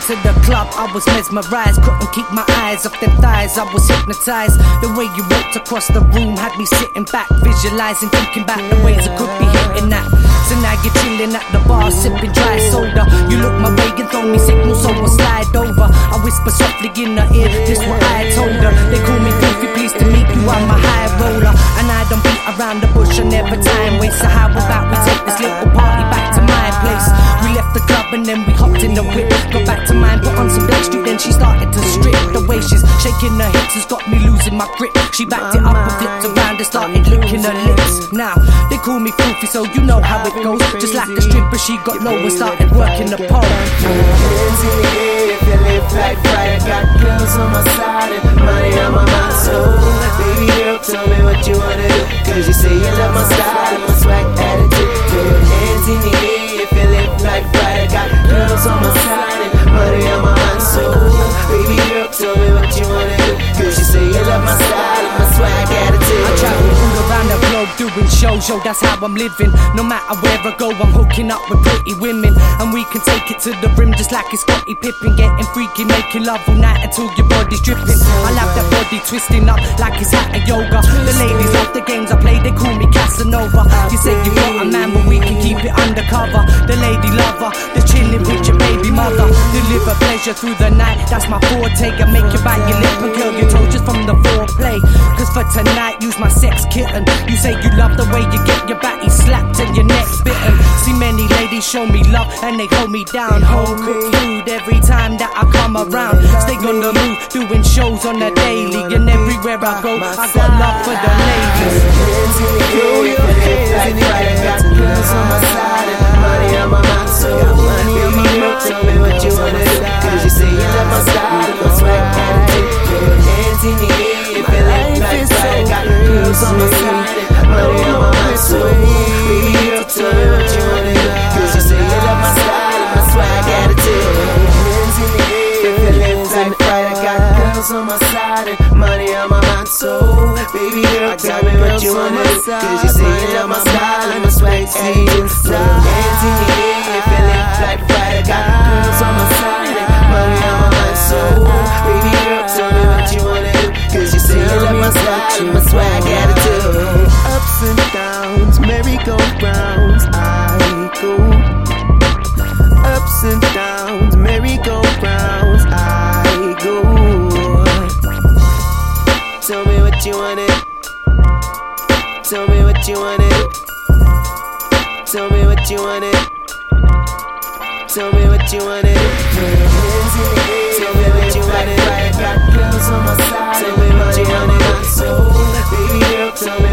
Into the club, I was mesmerized. Couldn't keep my eyes off them thighs, I was hypnotized. The way you walked across the room had me sitting back, visualizing, thinking back the ways I could be hitting that. So now you're chilling at the bar, sipping dry soda. You look my way and throw me signals, so I slide over. I whisper softly in her ear, this what I told her. They call me Filfy, pleased to meet you, I'm a high roller. And I don't beat around the bush, I never time waste. So how about we take this little party back to my place? We left the club and then we hopped in the whip. To mine, put on some Blackstreet, then she started to strip. The way she's shaking her hips has got me losing my grip. She backed it up and flipped around and started licking her lips. Now, they call me Filfy, so you know how it goes. Just like a stripper, she got low and started working the pole. Hands in the air if you live like. I got girls on my side and money on my mind. So, baby yo, that's how I'm living. No matter where I go, I'm hooking up with pretty women. And we can take it to the rim just like it's Scottie Pippen. Getting freaky, making love all night until your body's dripping. I love that body twisting up like it's hat of yoga. The ladies love the games I play, they call me Casanova. You say you got a man, but we can keep it undercover. The lady lover, the mother. Deliver pleasure through the night, that's my forte. I make you bite your lip and curl your toe just from the foreplay. Cause for tonight, use my sex kitten. You say you love the way you get your body slapped and your neck bitten. See many ladies show me love and they hold me down. Home cooked food every time that I come around. Stay on the move, doing shows on the daily. And everywhere I go, I got love for the ladies. Girls on my side and money on my mind. So, baby girl, tell me what you wanna do. Cause you say you love my style and my swag. Put your hands in the air you live like right. I got girls on my side and money on my mind. So, baby girl, tell me what you wanna do. Cause you say you love my style and my swag attitude. Ups and downs, merry-go-rounds, I Tell me what you want it. Tell me what you want it. Tell me what you want it. Put your hands in the air. Tell me what you want it. Got girls on my side. Tell me what you want it. Soul, baby girl, tell me.